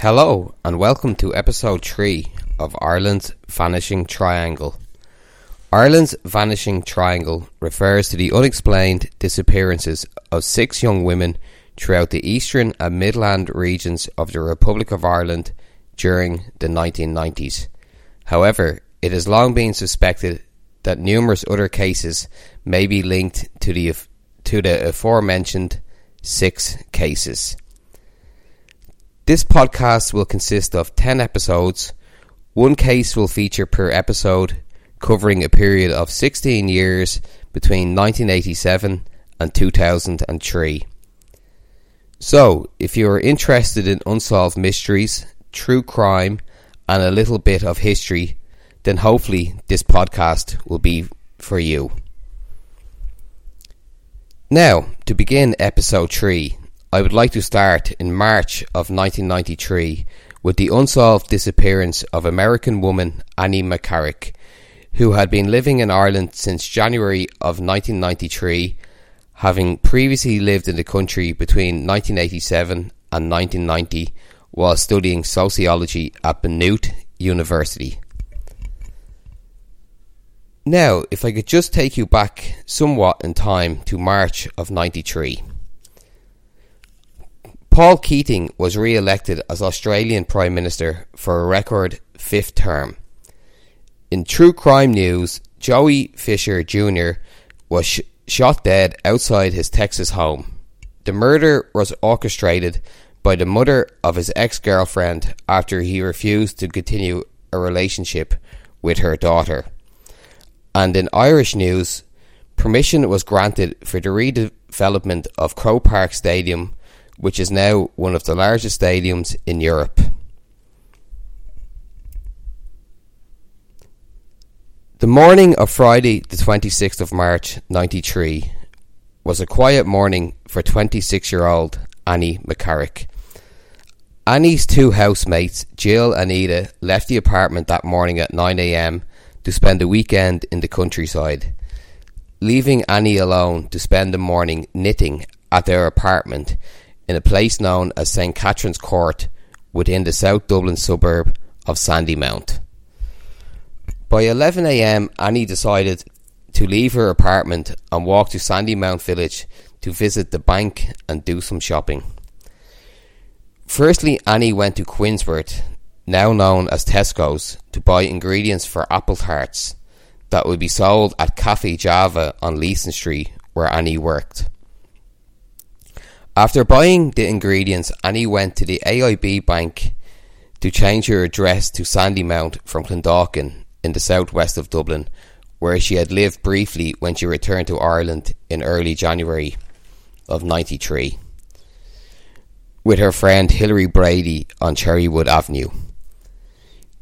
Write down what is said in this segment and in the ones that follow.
Hello, and welcome to episode 3 of Ireland's Vanishing Triangle. Ireland's Vanishing Triangle refers to the unexplained disappearances of six young women throughout the eastern and midland regions of the Republic of Ireland during the 1990s. However, it has long been suspected that numerous other cases may be linked to the, to the aforementioned six cases. This podcast will consist of 10 episodes. One case will feature per episode, covering a period of 16 years between 1987 and 2003. So, if you are interested in unsolved mysteries, true crime, and a little bit of history, then hopefully this podcast will be for you. Now, to begin episode 3, I would like to start in March of 1993 with the unsolved disappearance of American woman Annie McCarrick, who had been living in Ireland since January of 1993, having previously lived in the country between 1987 and 1990 while studying sociology at Maynooth University. Now, if I could just take you back somewhat in time to March of 93. Paul Keating was re elected as Australian Prime Minister for a record fifth term. In true crime news, Joey Fisher Jr. was sh- shot dead outside his Texas home. The murder was orchestrated by the mother of his ex girlfriend after he refused to continue a relationship with her daughter. And in Irish news, permission was granted for the redevelopment of Croke Park Stadium which is now one of the largest stadiums in Europe. The morning of Friday, the 26th of March 93, was a quiet morning for 26 year old Annie McCarrick. Annie's two housemates, Jill and Ida, left the apartment that morning at 9am to spend a weekend in the countryside, leaving Annie alone to spend the morning knitting at their apartment in a place known as St Catherine's Court within the South Dublin suburb of Sandymount. By 11am, Annie decided to leave her apartment and walk to Sandymount village to visit the bank and do some shopping. Firstly, Annie went to Quinsworth, now known as Tesco's, to buy ingredients for apple tarts that would be sold at Cafe Java on Leeson Street, where Annie worked. After buying the ingredients, Annie went to the AIB bank to change her address to Sandymount from Clondalkin in the southwest of Dublin, where she had lived briefly when she returned to Ireland in early January of 93 with her friend Hilary Brady on Cherrywood Avenue.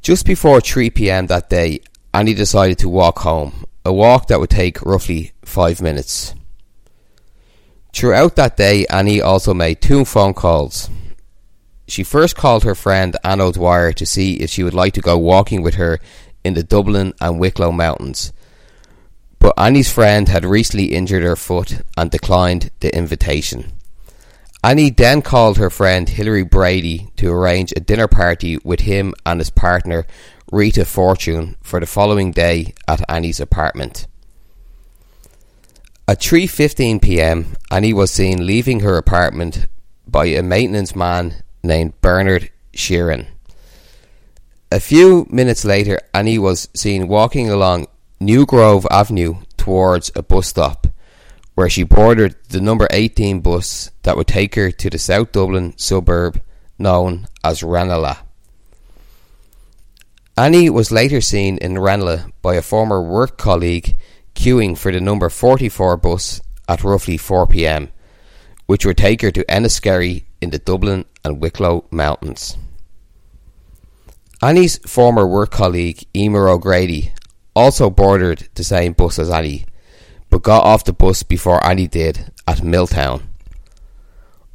Just before 3 pm that day, Annie decided to walk home, a walk that would take roughly five minutes. Throughout that day, Annie also made two phone calls. She first called her friend Anne O'Dwyer to see if she would like to go walking with her in the Dublin and Wicklow Mountains. But Annie's friend had recently injured her foot and declined the invitation. Annie then called her friend Hilary Brady to arrange a dinner party with him and his partner Rita Fortune for the following day at Annie's apartment. At 3:15 p.m., Annie was seen leaving her apartment by a maintenance man named Bernard Sheeran. A few minutes later, Annie was seen walking along New Grove Avenue towards a bus stop, where she boarded the number 18 bus that would take her to the South Dublin suburb known as Ranelagh. Annie was later seen in Ranelagh by a former work colleague queuing for the number 44 bus at roughly 4 pm, which would take her to Enniskerry in the Dublin and Wicklow Mountains. Annie's former work colleague, Emer O'Grady, also boarded the same bus as Annie, but got off the bus before Annie did at Milltown.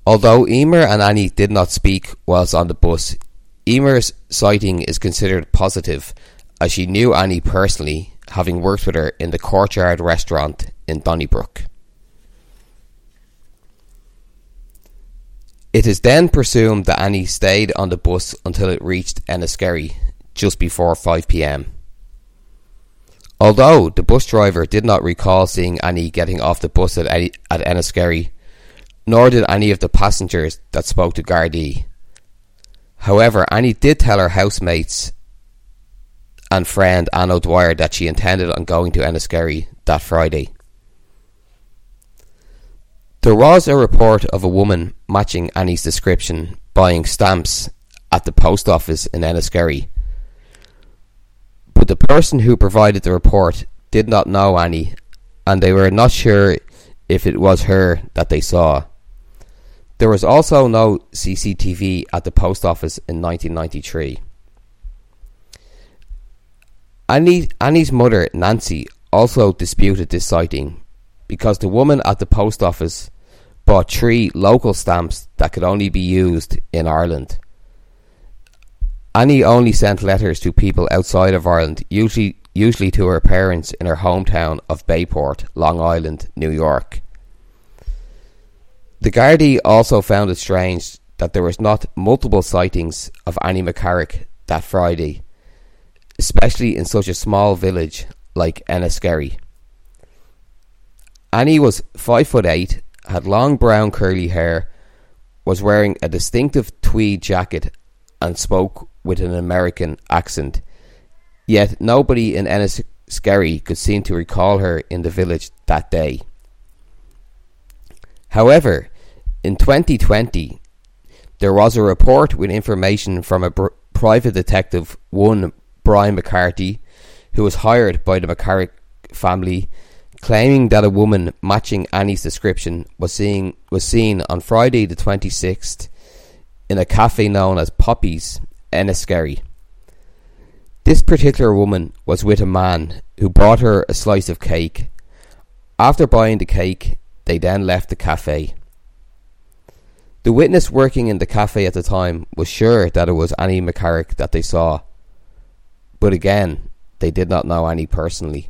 Although Emer and Annie did not speak whilst on the bus, Emer's sighting is considered positive as she knew Annie personally having worked with her in the Courtyard restaurant in Donnybrook. It is then presumed that Annie stayed on the bus until it reached Enniskerry, just before 5 pm. Although the bus driver did not recall seeing Annie getting off the bus at, at Enniskerry, nor did any of the passengers that spoke to Gardaí. However, Annie did tell her housemates and friend Anne O'Dwyer that she intended on going to Enniskerry that Friday. There was a report of a woman matching Annie's description buying stamps at the post office in Enniskerry. But the person who provided the report did not know Annie, and they were not sure if it was her that they saw. There was also no CCTV at the post office in 1993. Annie, Annie's mother, Nancy, also disputed this sighting because the woman at the post office bought three local stamps that could only be used in Ireland. Annie only sent letters to people outside of Ireland, usually usually to her parents in her hometown of Bayport, Long Island, New York. The Gardaí also found it strange that there was not multiple sightings of Annie McCarrick that Friday, especially in such a small village like Enniskerry. Annie was five foot eight, had long brown curly hair, was wearing a distinctive tweed jacket, and spoke with an American accent. Yet nobody in Enniskerry could seem to recall her in the village that day. However, in 2020, there was a report with information from a private detective, one Brian McCarthy, who was hired by the McCarrick family, claiming that a woman matching Annie's description was seen was seen on Friday the 26th in a cafe known as Poppy's, Enniskerry. This particular woman was with a man who bought her a slice of cake. After buying the cake, they then left the cafe. The witness working in the cafe at the time was sure that it was Annie McCarrick that they saw, but again, they did not know Annie personally.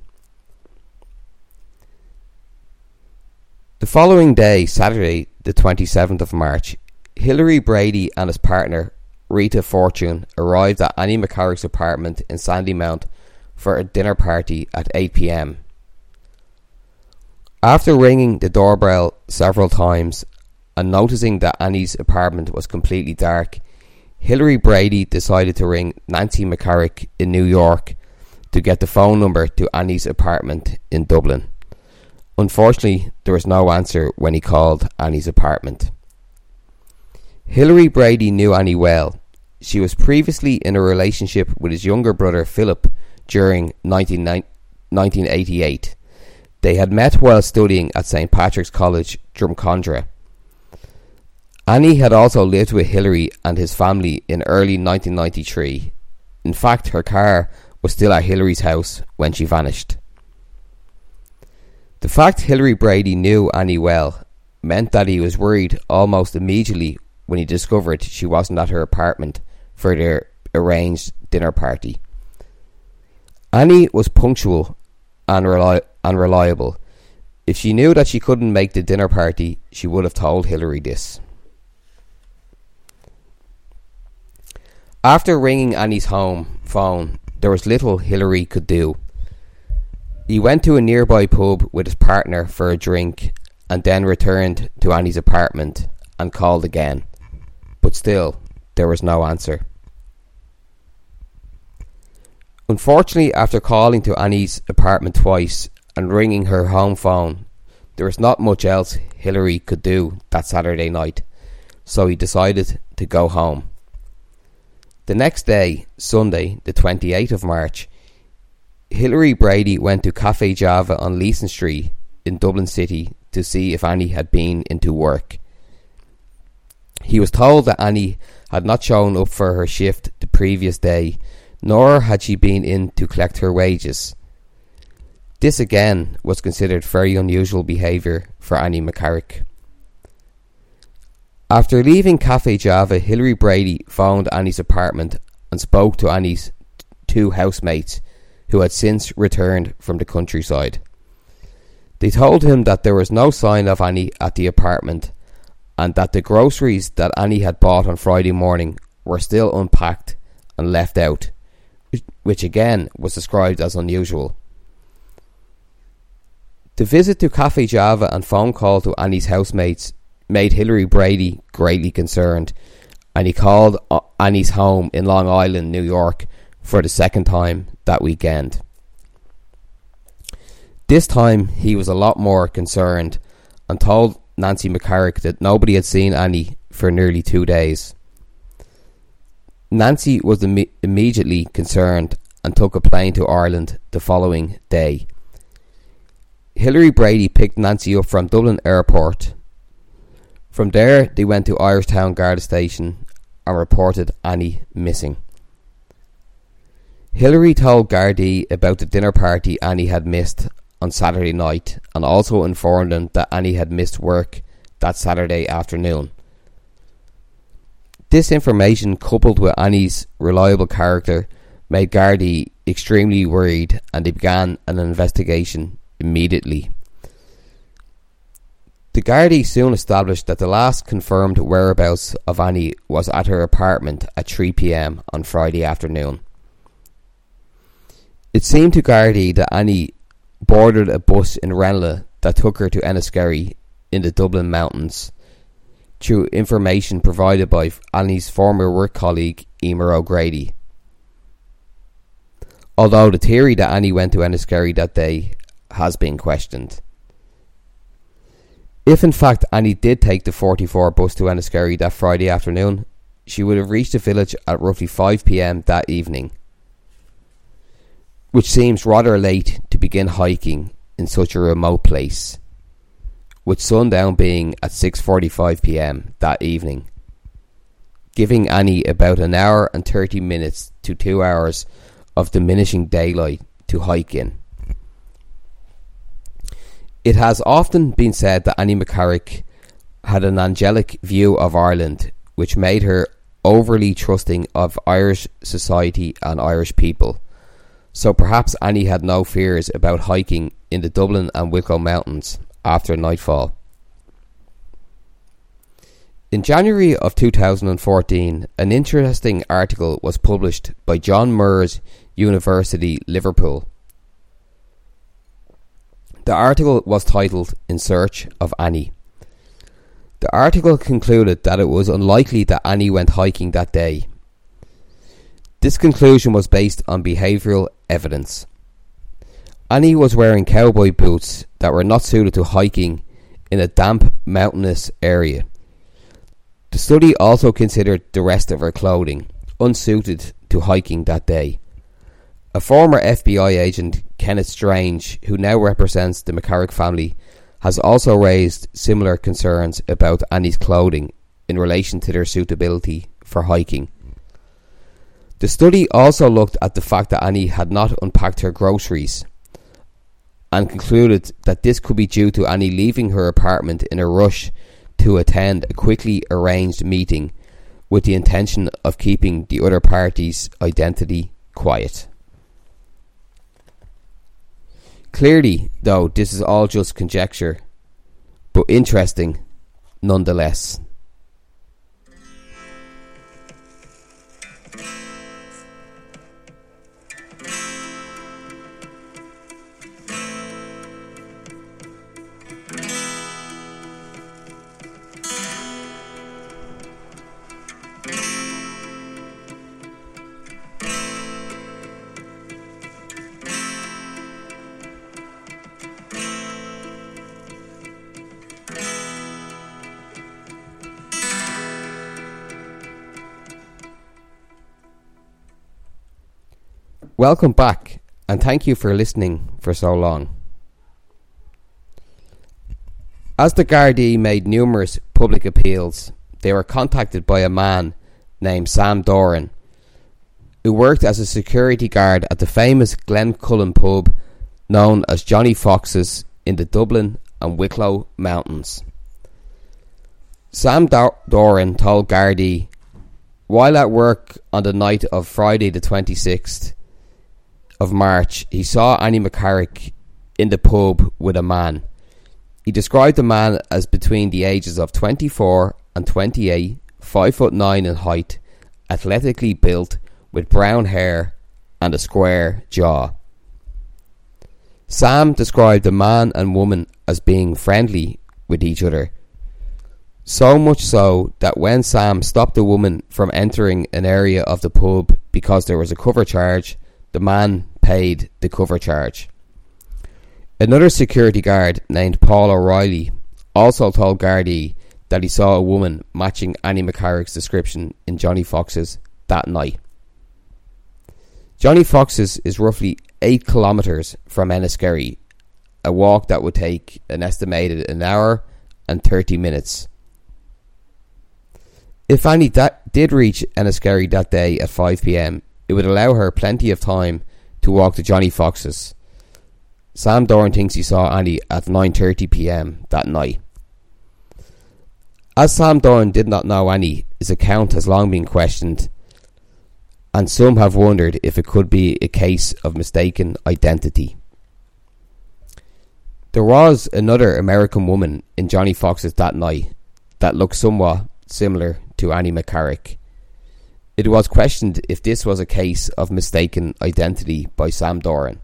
The following day, Saturday, the 27th of March, Hilary Brady and his partner, Rita Fortune, arrived at Annie McCarrick's apartment in Sandymount for a dinner party at 8 pm. After ringing the doorbell several times and noticing that Annie's apartment was completely dark, Hilary Brady decided to ring Nancy McCarrick in New York to get the phone number to Annie's apartment in Dublin. Unfortunately, there was no answer when he called Annie's apartment. Hilary Brady knew Annie well. She was previously in a relationship with his younger brother Philip during 1988. They had met while studying at St Patrick's College, Drumcondra. Annie had also lived with Hilary and his family in early 1993. In fact, her car was still at Hilary's house when she vanished. The fact Hilary Brady knew Annie well meant that he was worried almost immediately when he discovered she wasn't at her apartment for their arranged dinner party. Annie was punctual and, reli- and reliable. If she knew that she couldn't make the dinner party, she would have told Hilary this. After ringing Annie's home phone, there was little Hilary could do. He went to a nearby pub with his partner for a drink and then returned to Annie's apartment and called again. But still, there was no answer. Unfortunately, after calling to Annie's apartment twice and ringing her home phone, there was not much else Hilary could do that Saturday night, so he decided to go home. The next day, Sunday, the 28th of March, Hilary Brady went to Cafe Java on Leeson Street in Dublin City to see if Annie had been into work. He was told that Annie had not shown up for her shift the previous day, nor had she been in to collect her wages. This again was considered very unusual behaviour for Annie McCarrick. After leaving Cafe Java, Hilary Brady phoned Annie's apartment and spoke to Annie's two housemates, who had since returned from the countryside. They told him that there was no sign of Annie at the apartment and that the groceries that Annie had bought on Friday morning were still unpacked and left out, which again was described as unusual. The visit to Cafe Java and phone call to Annie's housemates made Hilary Brady greatly concerned, and he called uh, Annie's home in Long Island, New York, for the second time that weekend. This time he was a lot more concerned and told Nancy McCarrick that nobody had seen Annie for nearly two days. Nancy was Im- immediately concerned and took a plane to Ireland the following day. Hilary Brady picked Nancy up from Dublin Airport. From there, they went to Irishtown Garda Station and reported Annie missing. Hilary told Gardaí about the dinner party Annie had missed on Saturday night and also informed them that Annie had missed work that Saturday afternoon. This information, coupled with Annie's reliable character, made Gardaí extremely worried and they began an investigation immediately. The Gardaí soon established that the last confirmed whereabouts of Annie was at her apartment at 3 pm on Friday afternoon. It seemed to Gardaí that Annie boarded a bus in Ranelagh that took her to Enniskerry in the Dublin mountains through information provided by Annie's former work colleague Emer O'Grady. Although the theory that Annie went to Enniskerry that day has been questioned. If in fact Annie did take the 44 bus to Enniskerry that Friday afternoon, she would have reached the village at roughly 5 pm that evening which seems rather late to begin hiking in such a remote place, with sundown being at 6:45 p.m. that evening, giving Annie about an hour and 30 minutes to 2 hours of diminishing daylight to hike in. It has often been said that Annie McCarrick had an angelic view of Ireland, which made her overly trusting of Irish society and Irish people so perhaps Annie had no fears about hiking in the Dublin and Wicklow mountains after nightfall. In January of 2014, an interesting article was published by John Moores University, Liverpool. The article was titled In Search of Annie. The article concluded that it was unlikely that Annie went hiking that day. This conclusion was based on behavioural evidence. Annie was wearing cowboy boots that were not suited to hiking in a damp, mountainous area. The study also considered the rest of her clothing unsuited to hiking that day. A former FBI agent, Kenneth Strange, who now represents the McCarrick family, has also raised similar concerns about Annie's clothing in relation to their suitability for hiking. The study also looked at the fact that Annie had not unpacked her groceries and concluded that this could be due to Annie leaving her apartment in a rush to attend a quickly arranged meeting with the intention of keeping the other party's identity quiet. Clearly, though, this is all just conjecture, but interesting nonetheless. Welcome back, and thank you for listening for so long. As the Gardaí made numerous public appeals, they were contacted by a man named Sam Doran, who worked as a security guard at the famous Glencullen pub known as Johnny Fox's in the Dublin and Wicklow Mountains. Sam Doran told Gardaí, while at work on the night of Friday the 26th, of March, he saw Annie McCarrick in the pub with a man. He described the man as between the ages of 24 and 28, 5 foot 9 in height, athletically built, with brown hair and a square jaw. Sam described the man and woman as being friendly with each other. So much so that when Sam stopped the woman from entering an area of the pub because there was a cover charge, the man paid the cover charge. Another security guard named Paul O'Reilly also told Gardaí that he saw a woman matching Annie McCarrick's description in Johnny Fox's that night. Johnny Fox's is roughly 8 kilometres from Enniskerry, a walk that would take an estimated an hour and 30 minutes. If Annie that did reach Enniskerry that day at 5pm, it would allow her plenty of time to walk to Johnny Fox's. Sam Doran thinks he saw Annie at 9.30pm that night. As Sam Doran did not know Annie, his account has long been questioned, and some have wondered if it could be a case of mistaken identity. There was another American woman in Johnny Fox's that night that looked somewhat similar to Annie McCarrick. It was questioned if this was a case of mistaken identity by Sam Doran.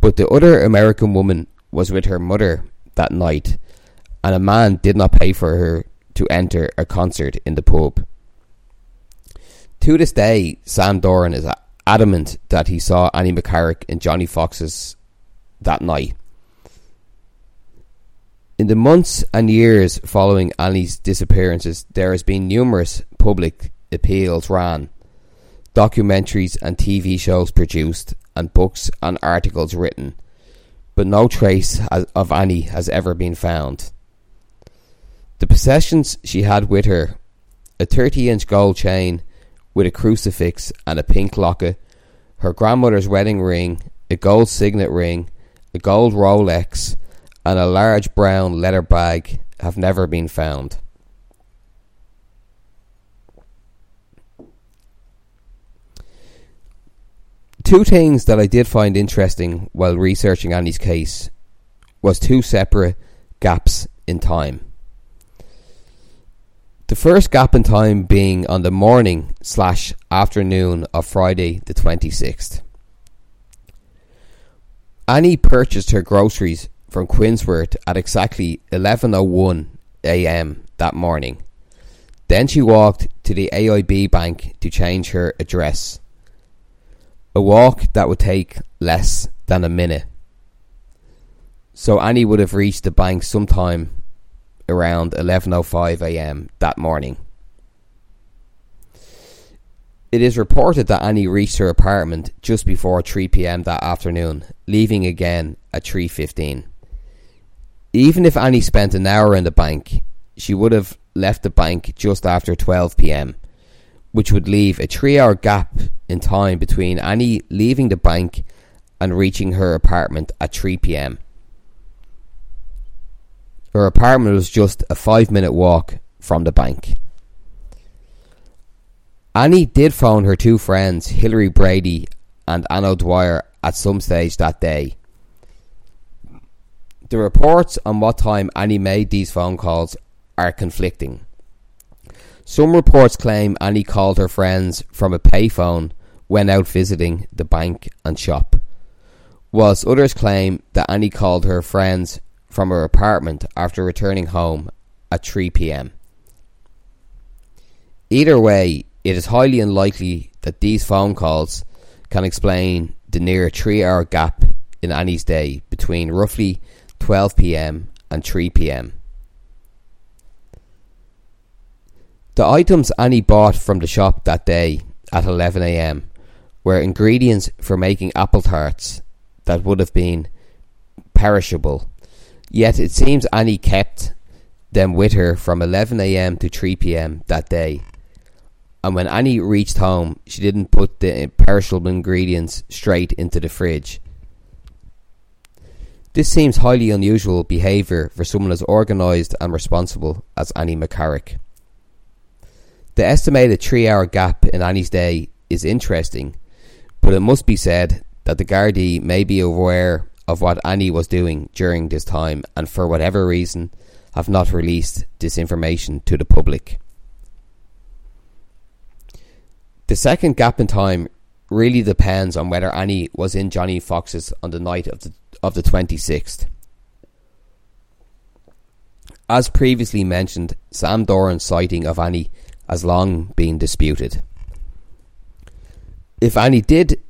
But the other American woman was with her mother that night, and a man did not pay for her to enter a concert in the pub. To this day, Sam Doran is adamant that he saw Annie McCarrick in Johnny Fox's that night. In the months and years following Annie's disappearances, there has been numerous public appeals ran, documentaries and TV shows produced, and books and articles written, but no trace of Annie has ever been found. The possessions she had with her a 30 inch gold chain with a crucifix and a pink locket, her grandmother's wedding ring, a gold signet ring, a gold Rolex, and a large brown leather bag have never been found. Two things that I did find interesting while researching Annie's case was two separate gaps in time. The first gap in time being on the morning slash afternoon of Friday the 26th. Annie purchased her groceries from Quinsworth at exactly 11.01 am that morning. Then she walked to the AIB bank to change her address. A walk that would take less than a minute. So Annie would have reached the bank sometime around 11:05 a.m. that morning. It is reported that Annie reached her apartment just before 3 p.m. that afternoon, leaving again at 3:15. Even if Annie spent an hour in the bank, she would have left the bank just after 12 p.m., which would leave a 3-hour gap in time between Annie leaving the bank and reaching her apartment at 3 p.m. Her apartment was just a five minute walk from the bank. Annie did phone her two friends, Hilary Brady and Anne O'Dwyer, at some stage that day. The reports on what time Annie made these phone calls are conflicting. Some reports claim Annie called her friends from a payphone when out visiting the bank and shop, whilst others claim that Annie called her friends from her apartment after returning home at 3 pm. Either way, it is highly unlikely that these phone calls can explain the near three hour gap in Annie's day between roughly 12 pm and 3 pm. The items Annie bought from the shop that day at 11 am were ingredients for making apple tarts that would have been perishable Yet it seems Annie kept them with her from 11am to 3pm that day. And when Annie reached home, she didn't put the perishable ingredients straight into the fridge. This seems highly unusual behaviour for someone as organised and responsible as Annie McCarrick. The estimated three hour gap in Annie's day is interesting, but it must be said that the Gardaí may be aware of what Annie was doing during this time and for whatever reason have not released this information to the public. The second gap in time really depends on whether Annie was in Johnny Fox's on the night of the of the 26th. As previously mentioned, Sam Doran's sighting of Annie has long been disputed. If Annie did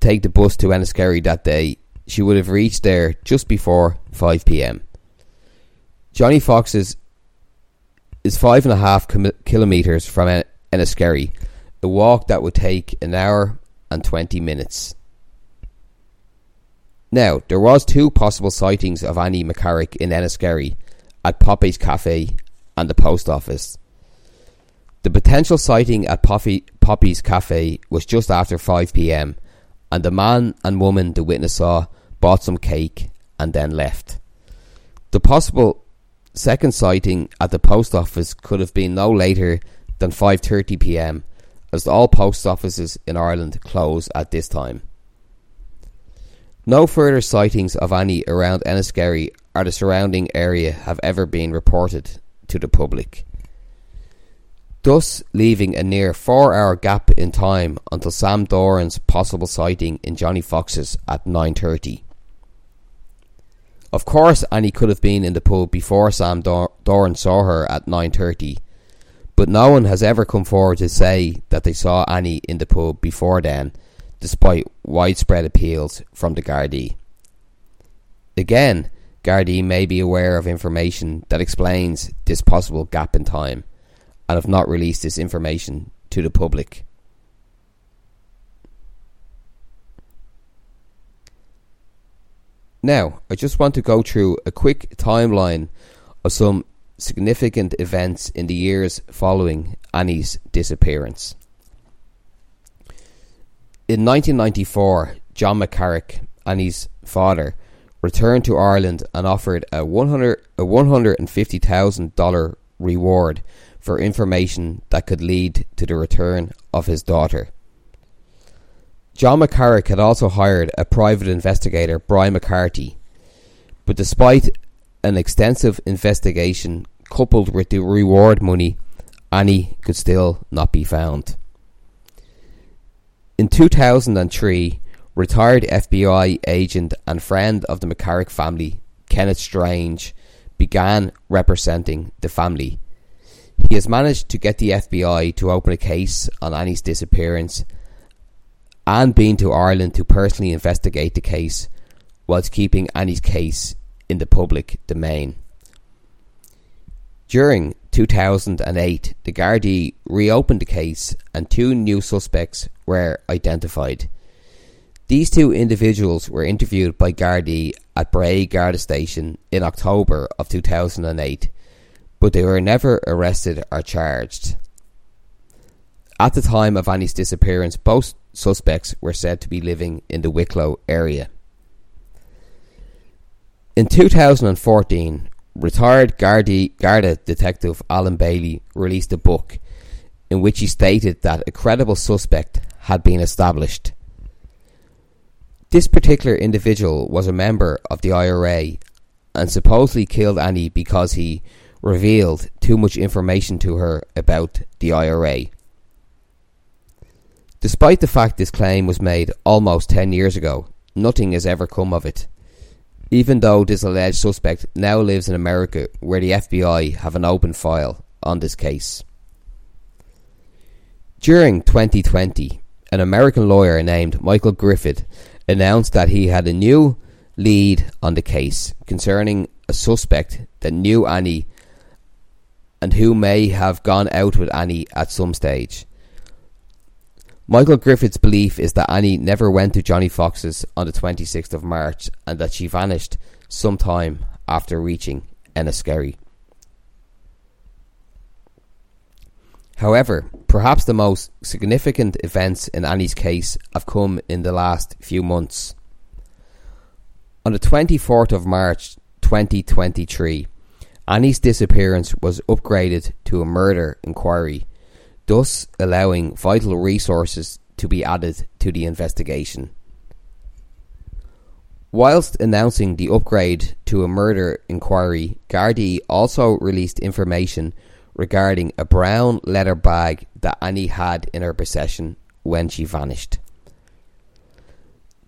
take the bus to Enniskerry that day, she would have reached there just before 5 pm. Johnny Fox's is five and a half kilometres from Enniskerry, a walk that would take an hour and 20 minutes. Now, there was two possible sightings of Annie McCarrick in Enniskerry at Poppy's Cafe and the post office. The potential sighting at Poppy, Poppy's Cafe was just after 5 pm, and the man and woman the witness saw bought some cake and then left. The possible second sighting at the post office could have been no later than 5:30 p.m as all post offices in Ireland close at this time. No further sightings of Annie around Enniskerry or the surrounding area have ever been reported to the public, thus leaving a near four hour gap in time until Sam Doran's possible sighting in Johnny Fox's at 9.30. Of course Annie could have been in the pub before Sam Dor- Doran saw her at 9.30 but no one has ever come forward to say that they saw Annie in the pub before then, despite widespread appeals from the Gardaí. Again, Gardaí may be aware of information that explains this possible gap in time and have not released this information to the public. Now, I just want to go through a quick timeline of some significant events in the years following Annie's disappearance. In 1994, John McCarrick, Annie's father, returned to Ireland and offered a, 100, a $150,000 reward for information that could lead to the return of his daughter. John McCarrick had also hired a private investigator, Brian McCarthy, but despite an extensive investigation coupled with the reward money, Annie could still not be found. In 2003, retired FBI agent and friend of the McCarrick family, Kenneth Strange, began representing the family. He has managed to get the FBI to open a case on Annie's disappearance and been to Ireland to personally investigate the case whilst keeping Annie's case in the public domain. During 2008, the Gardaí reopened the case and two new suspects were identified. These two individuals were interviewed by Gardaí at Bray Garda Station in October of 2008, but they were never arrested or charged. At the time of Annie's disappearance, both suspects were said to be living in the Wicklow area. In 2014, Retired Gardaí, Garda detective Alan Bailey released a book in which he stated that a credible suspect had been established. This particular individual was a member of the IRA and supposedly killed Annie because he revealed too much information to her about the IRA. Despite the fact this claim was made almost 10 years ago, nothing has ever come of it even though this alleged suspect now lives in America where the FBI have an open file on this case. During 2020, an American lawyer named Michael Griffith announced that he had a new lead on the case concerning a suspect that knew Annie and who may have gone out with Annie at some stage. Michael Griffith's belief is that Annie never went to Johnny Fox's on the 26th of March and that she vanished sometime after reaching Enniskerry. However, perhaps the most significant events in Annie's case have come in the last few months. On the 24th of March 2023, Annie's disappearance was upgraded to a murder inquiry thus allowing vital resources to be added to the investigation. Whilst announcing the upgrade to a murder inquiry, Gardaí also released information regarding a brown leather bag that Annie had in her possession when she vanished.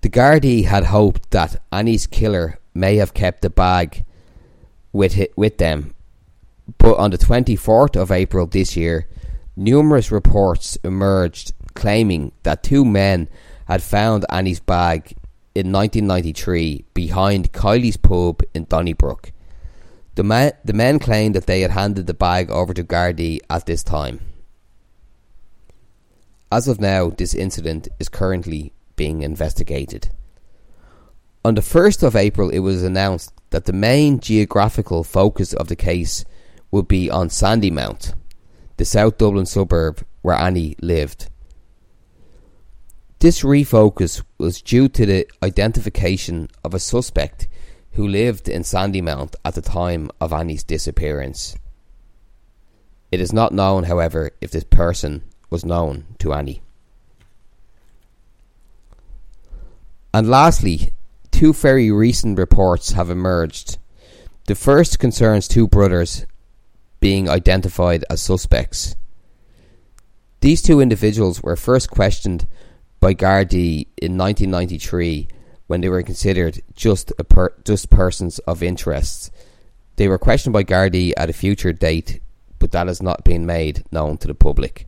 The Gardaí had hoped that Annie's killer may have kept the bag with with them, but on the 24th of April this year, numerous reports emerged claiming that two men had found Annie's bag in 1993 behind Kiely's pub in Donnybrook. The, ma- the men claimed that they had handed the bag over to Gardaí at this time. As of now, this incident is currently being investigated. On the 1st of April, it was announced that the main geographical focus of the case would be on Sandymount, the South Dublin suburb where Annie lived. This refocus was due to the identification of a suspect who lived in Sandymount at the time of Annie's disappearance. It is not known, however, if this person was known to Annie. And lastly, two very recent reports have emerged. The first concerns two brothers being identified as suspects. These two individuals were first questioned by Gardaí in 1993 when they were considered just per- just persons of interest. They were questioned by Gardaí at a future date, but that has not been made known to the public.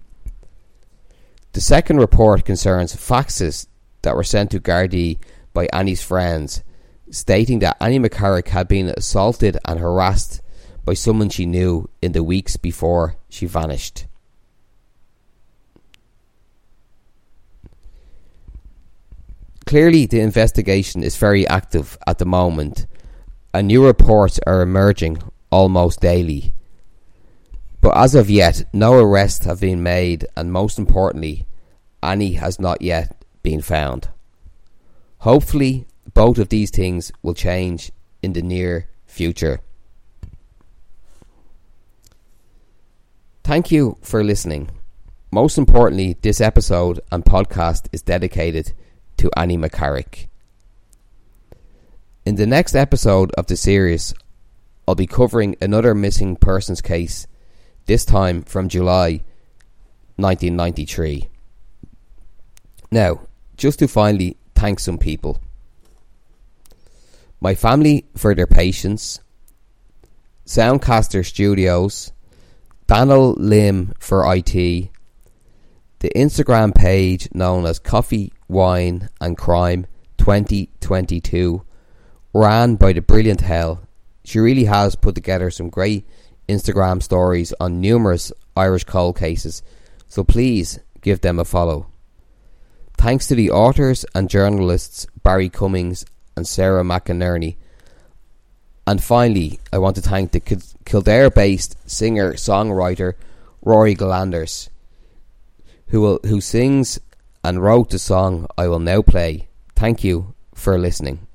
The second report concerns faxes that were sent to Gardaí by Annie's friends, stating that Annie McCarrick had been assaulted and harassed by someone she knew in the weeks before she vanished. Clearly, the investigation is very active at the moment, and new reports are emerging almost daily. But as of yet, no arrests have been made, and most importantly, Annie has not yet been found. Hopefully, both of these things will change in the near future. Thank you for listening. Most importantly, this episode and podcast is dedicated to Annie McCarrick. In the next episode of the series, I'll be covering another missing persons case, this time from July 1993. Now, just to finally thank some people. My family for their patience, Soundcaster Studios, Daniel Lim for IT, the Instagram page known as Coffee Wine and Crime 2022, ran by the brilliant Hell. She really has put together some great Instagram stories on numerous Irish cold cases, so please give them a follow. Thanks to the authors and journalists Barry Cummins and Sarah McInerney. And finally, I want to thank the Kildare based singer songwriter Rory Gillanders, who, will, who sings and wrote the song I will now play. Thank you for listening.